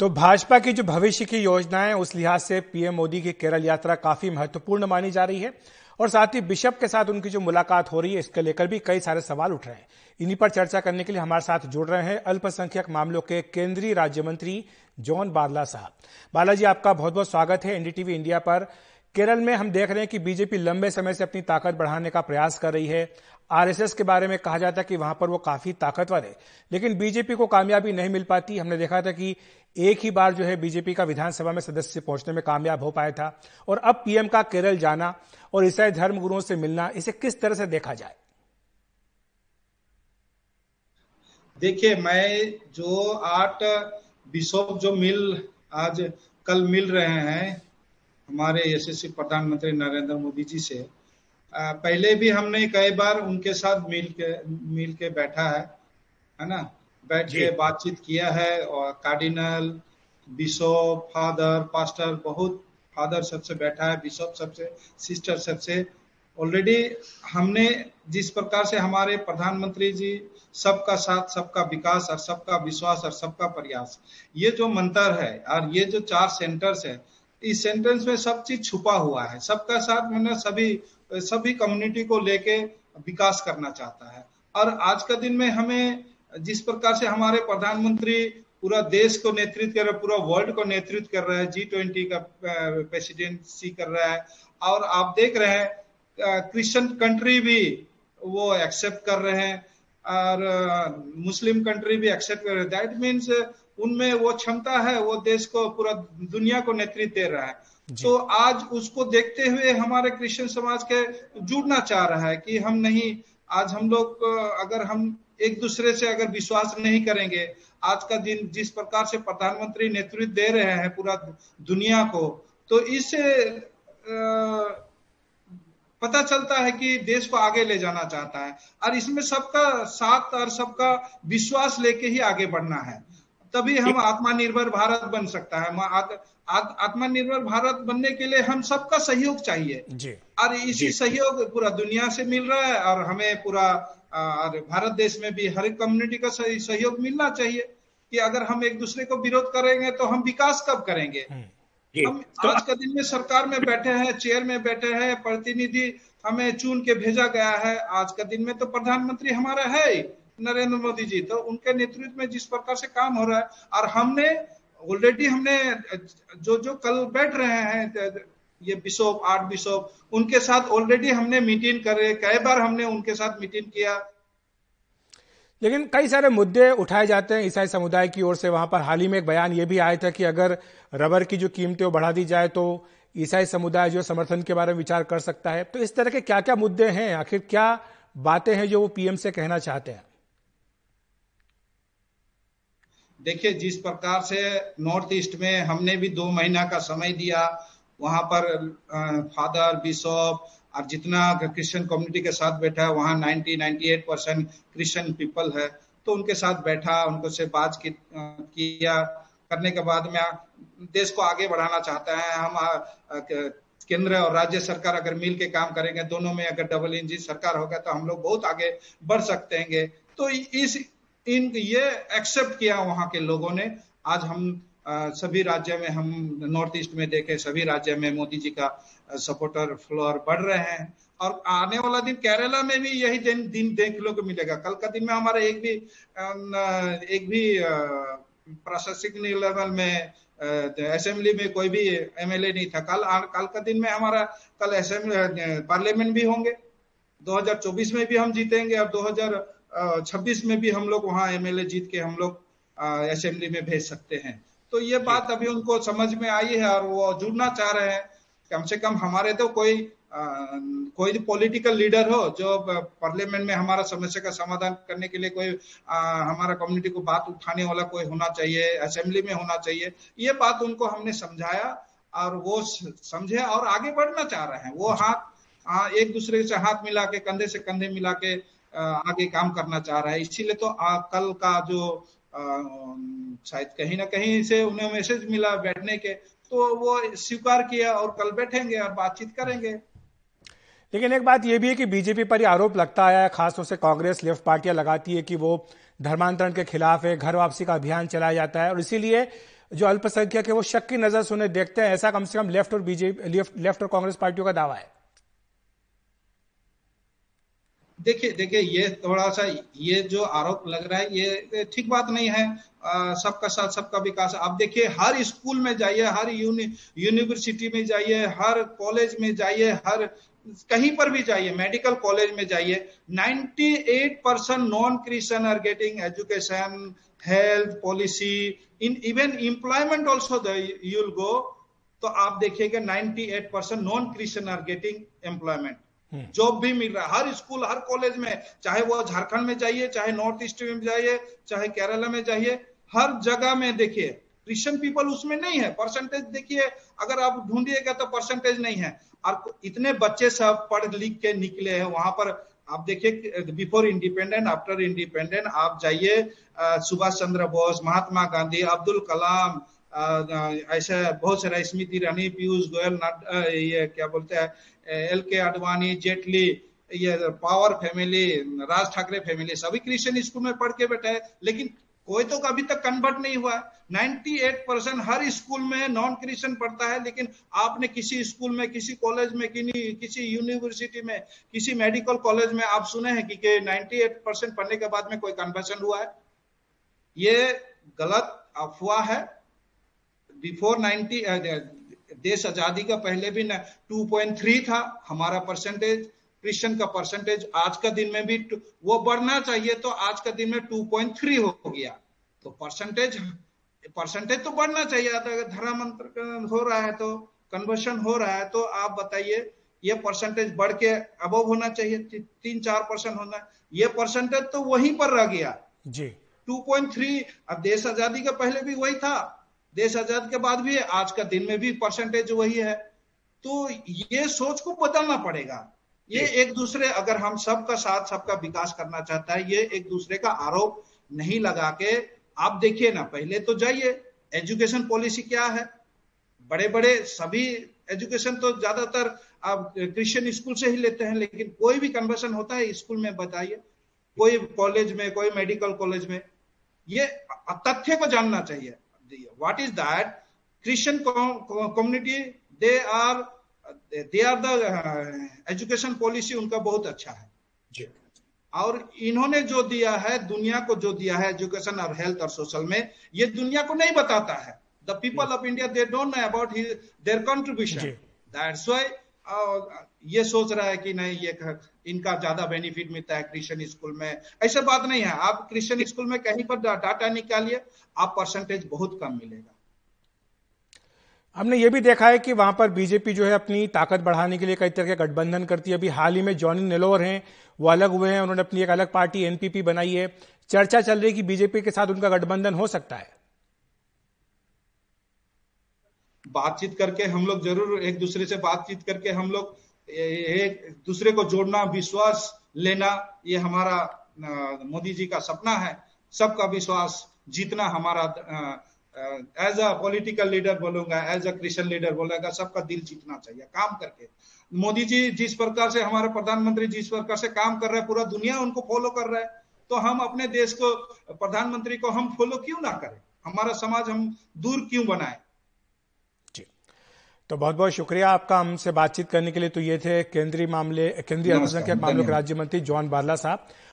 तो भाजपा की जो भविष्य की योजनाएँ, उस लिहाज से पीएम मोदी की केरल यात्रा काफ़ी महत्वपूर्ण मानी जा रही है। और साथ ही बिशप के साथ उनकी जो मुलाकात हो रही है, इसके लेकर भी कई सारे सवाल उठ रहे हैं। इन्हीं पर चर्चा करने के लिए हमारे साथ जुड़ रहे हैं अल्पसंख्यक मामलों के केंद्रीय राज्य मंत्री जॉन बारला साहब। बालाजी आपका बहुत बहुत स्वागत है एनडीटीवी इंडिया पर। केरल में हम देख रहे हैं कि बीजेपी लंबे समय से अपनी ताकत बढ़ाने का प्रयास कर रही है। आरएसएस के बारे में कहा जाता है कि वहाँ पर वो काफ़ी ताकतवर है। लेकिन बीजेपी को कामयाबी नहीं मिल पाती। हमने देखा था कि एक ही बार जो है बीजेपी का विधानसभा में सदस्य पहुँचने में कामयाब हो पाया था और अब पीएम का केरल जाना और ईसाई धर्मगुरुओं से मिलना, इसे किस तरह से देखा जाए? देखिए, मैं जो आठ बिशप जो मिल, आज कल मिल रहे हैं, हमारे यशस्वी प्रधानमंत्री नरेंद्र मोदी जी से पहले भी हमने कई बार उनके साथ मिल के मिल के बैठा है है ना? बैठ के बातचीत किया है और कार्डिनल बिशप फादर पास्टर बहुत फादर सबसे बैठा है बिशप सबसे सिस्टर सबसे। ऑलरेडी हमने जिस प्रकार से हमारे प्रधानमंत्री जी सबका साथ सबका विकास और सबका विश्वास और सबका प्रयास ये जो मंत्र है और ये जो चार सेंटर्स है इस सेंटेंस में सब चीज़ छुपा हुआ है। सबका साथ मैंने सभी सभी कम्युनिटी को लेके विकास करना चाहता है। और आज का दिन में हमें जिस प्रकार से हमारे प्रधानमंत्री पूरा देश को नेतृत्व कर रहा है पूरा वर्ल्ड को नेतृत्व कर रहा है जी ट्वेंटी का प्रेसिडेंसी कर रहा है और आप देख रहे हैं क्रिश्चियन कंट्री भी वो एक्सेप्ट कर रहे हैं और मुस्लिम कंट्री भी एक्सेप्ट कर रहे हैं। दैट मीन्स उनमें वो क्षमता है वो देश को पूरा दुनिया को नेतृत्व दे रहा है। तो आज उसको देखते हुए हमारे क्रिश्चियन समाज के जुड़ना चाह रहा है कि हम नहीं आज हम लोग अगर हम एक दूसरे से अगर विश्वास नहीं करेंगे, आज का दिन जिस प्रकार से प्रधानमंत्री नेतृत्व दे रहे हैं पूरा दुनिया को तो इससे पता चलता है कि देश को आगे ले जाना चाहता है। और इसमें सबका साथ और सबका विश्वास लेके ही आगे बढ़ना है। तभी हम आत्मनिर्भर भारत बन सकता है। आत्मनिर्भर भारत बनने के लिए हम सबका सहयोग चाहिए। और इसी सहयोग पूरा दुनिया से मिल रहा है और हमें पूरा और भारत देश में भी हर एक कम्युनिटी का सहयोग मिलना चाहिए कि अगर हम एक दूसरे को विरोध करेंगे तो हम विकास कब करेंगे? हम्म। हम तो आज का दिन में सरकार में बैठे हैं चेयर में बैठे हैं प्रतिनिधि हमें चुन के भेजा गया है। आज का दिन में तो प्रधानमंत्री हमारा है। नरेंद्र मोदी जी तो उनके नेतृत्व में जिस प्रकार से काम हो रहा है, और हमने ऑलरेडी हमने, जो जो कल बैठ रहे हैं ये बिशोप, आठ बिशोप, उनके साथ ऑलरेडी हमने मीटिंग करे, कई बार हमने उनके साथ मीटिंग किया। लेकिन कई सारे मुद्दे उठाए जाते हैं ईसाई समुदाय की ओर से। वहाँ पर हाल ही में एक बयान ये भी आया था कि अगर रबर की जो कीमतें वो बढ़ा दी जाए तो ईसाई समुदाय जो समर्थन के बारे में विचार कर सकता है। तो इस तरह के क्या क्या मुद्दे हैं? आखिर क्या बातें हैं जो वो पीएम से कहना चाहते हैं? देखिए जिस प्रकार से नॉर्थ ईस्ट में हमने भी दो महीना का समय दिया वहाँ पर फादर बिशप और जितना क्रिश्चियन कम्युनिटी के साथ बैठा है वहाँ 90 98 परसेंट क्रिश्चियन पीपल है। तो उनके साथ बैठा उनको से बात की, किया। करने के बाद में देश को आगे बढ़ाना चाहता है। हम केंद्र और राज्य सरकार अगर मिल के काम करेंगे दोनों में अगर डबल इंजिन सरकार होगा तो हम लोग बहुत आगे बढ़ सकते हैं। तो इस इन ये एक्सेप्ट किया वहाँ के लोगों ने। आज हम सभी राज्य में हम नॉर्थ ईस्ट में देखे, सभी राज्य में मोदी जी का सपोर्टर फ्लोर बढ़ रहे हैं। और आने वाला दिन केरला में भी यही दिन दिन देखने को मिलेगा। कल का दिन में हमारा एक भी एक भी प्रशासनिक लेवल में असेंबली में कोई भी एमएलए नहीं था। कल कल का दिन में हमारा, कल असेंबली पार्लियामेंट भी होंगे। 2024 में भी हम जीतेंगे और 2026 में भी हम लोग वहाँ एमएलए जीत के हम लोग असेंबली में भेज सकते हैं। तो ये बात अभी उनको समझ में आई है और वो जुड़ना चाह रहे हैं। कम से कम हमारे तो कोई आ, कोई पॉलिटिकल लीडर हो जो पार्लियामेंट में हमारा समस्या का समाधान करने के लिए कोई आ, हमारा कम्युनिटी को बात उठाने वाला कोई होना चाहिए असेंबली में होना चाहिए ये बात उनको हमने समझाया और वो समझे और आगे बढ़ना चाह रहे हैं। वो हाथ आ, एक दूसरे से हाथ मिला के कंधे से कंधे मिला के आगे काम करना चाह रहा है। इसीलिए तो आ, कल का जो शायद कहीं ना कहीं से उन्हें मैसेज मिला बैठने के तो वो स्वीकार किया और कल बैठेंगे और बातचीत करेंगे। लेकिन एक बात यह भी है कि बीजेपी पर आरोप लगता आया है खासतौर से कांग्रेस लेफ़्ट पार्टियाँ लगाती है कि वो धर्मांतरण के खिलाफ है घर वापसी का अभियान चलाया जाता है। और इसीलिए जो अल्पसंख्यक है वो शक की नज़र से उन्हें देखते हैं। ऐसा कम से कम लेफ़्ट और बीजेपी लेफ़्ट, लेफ़्ट और कांग्रेस पार्टियों का दावा है। देखिए देखिए, ये थोड़ा सा ये जो आरोप लग रहा है, ये ठीक बात नहीं है। सबका साथ, सबका विकास। आप देखिए, हर स्कूल में जाइए, हर यूनि, यूनिवर्सिटी में जाइए, हर कॉलेज में जाइए, हर कहीं पर भी जाइए, मेडिकल कॉलेज में जाइए 98 percent non Christian are getting education health policy in even employment also you'll go तो आप देखिएगा 98 percent non Christian are getting employment job भी मिल रहा है। हर स्कूल, हर कॉलेज में, चाहे वो झारखंड में जाइए, चाहे नॉर्थ ईस्ट में जाइए, चाहे केरला में जाइए, हर जगह में देखिए क्रिश्चियन पीपल उसमें नहीं है। परसेंटेज देखिए, अगर आप ढूंढिएगा तो परसेंटेज नहीं है। और इतने बच्चे सब पढ़ लिख के निकले हैं, वहाँ पर आप देखिए बिफोर इंडिपेंडेंट आफ्टर इंडिपेंडेंट आप जाइए सुभाष चंद्र बोस, महात्मा गांधी, अब्दुल कलाम ऐसे बहुत सारा स्मृति ईरानी पीयूष गोयल ये क्या बोलते हैं एल के अडवाणी जेटली ये पावर फैमिली राज ठाकरे फैमिली सभी क्रिश्चियन स्कूल में पढ़ के बैठे हैं लेकिन कोई तो अभी तक कन्वर्ट नहीं हुआ 98 परसेंट हर स्कूल में नॉन क्रिश्चियन पढ़ता है लेकिन आपने किसी स्कूल में किसी कॉलेज में किसी यूनिवर्सिटी में किसी मेडिकल कॉलेज में आप सुने हैं कि, कि 98 परसेंट पढ़ने के बाद में कोई कन्वर्सन हुआ है? ये गलत अफवाह है। बिफोर 90 देश आज़ादी का पहले भी 2.3 था हमारा परसेंटेज क्रिश्चियन का परसेंटेज आज का दिन में भी वो बढ़ना चाहिए तो आज का दिन में 2.3 हो गया। तो परसेंटेज परसेंटेज तो बढ़ना चाहिए अगर धर्म मंत्र हो रहा है तो कन्वर्शन हो रहा है तो आप बताइए ये परसेंटेज बढ़ के अब होना चाहिए तीन चार परसेंट होना ये परसेंटेज तो वहीं पर रह गया। जी। 2.3 अब देश आज़ादी का पहले भी वही था। देश आज़ाद के बाद भी आज का दिन में भी परसेंटेज वही है। तो ये सोच को बदलना पड़ेगा। ये एक दूसरे अगर हम सबका साथ सबका विकास करना चाहता है ये एक दूसरे का आरोप नहीं लगा के आप देखिए ना पहले तो जाइए। एजुकेशन पॉलिसी क्या है? बड़े बड़े सभी एजुकेशन तो ज़्यादातर आप क्रिश्चियन स्कूल से ही लेते हैं लेकिन कोई भी कन्वर्सन होता है स्कूल में बताइए। कोई कॉलेज में कोई मेडिकल कॉलेज में। ये तथ्य को जानना चाहिए। What is that Christian community they are they are the education policy उनका बहुत अच्छा है। जी। और इन्होंने जो दिया है दुनिया को जो दिया है एजुकेशन और हेल्थ और सोशल में ये दुनिया को नहीं बताता है। The people of India they don't know about their contribution that's why ये सोच रहा है कि नहीं ये इनका ज़्यादा बेनिफिट मिलता है क्रिश्चियन स्कूल में। ऐसा बात नहीं है। आप क्रिश्चियन स्कूल में कहीं पर डाटा निकालिए आप परसेंटेज बहुत कम मिलेगा। हमने ये भी देखा है कि वहाँ पर बीजेपी जो है अपनी ताकत बढ़ाने के लिए कई तरह के गठबंधन करती है। अभी हाल ही में जॉनी नेलोर हैं वो अलग हुए हैं उन्होंने अपनी एक अलग पार्टी एनपीपी बनाई है। चर्चा चल रही है कि बीजेपी के साथ उनका गठबंधन हो सकता है। बातचीत करके हम लोग ज़रूर एक दूसरे से बातचीत करके हम लोग एक दूसरे को जोड़ना, विश्वास लेना, ये हमारा मोदी जी का सपना है। सबका विश्वास जीतना हमारा एज अ पॉलिटिकल लीडर बोलूँगा एज अ क्रिश्चियन लीडर बोलेगा, सबका दिल जीतना चाहिए, काम करके। मोदी जी जिस प्रकार से हमारे प्रधानमंत्री जिस प्रकार से काम कर रहे हैं, पूरा दुनिया उनको फॉलो कर रहा है तो हम अपने देश को, प्रधानमंत्री को हम फॉलो क्यों ना करें? हमारा समाज हम दूर क्यों बनाए? तो बहुत बहुत शुक्रिया आपका हमसे बातचीत करने के लिए। तो ये थे केंद्रीय मामले केंद्रीय अल्पसंख्यक मामलों के राज्य मंत्री जॉन बार्ला साहब।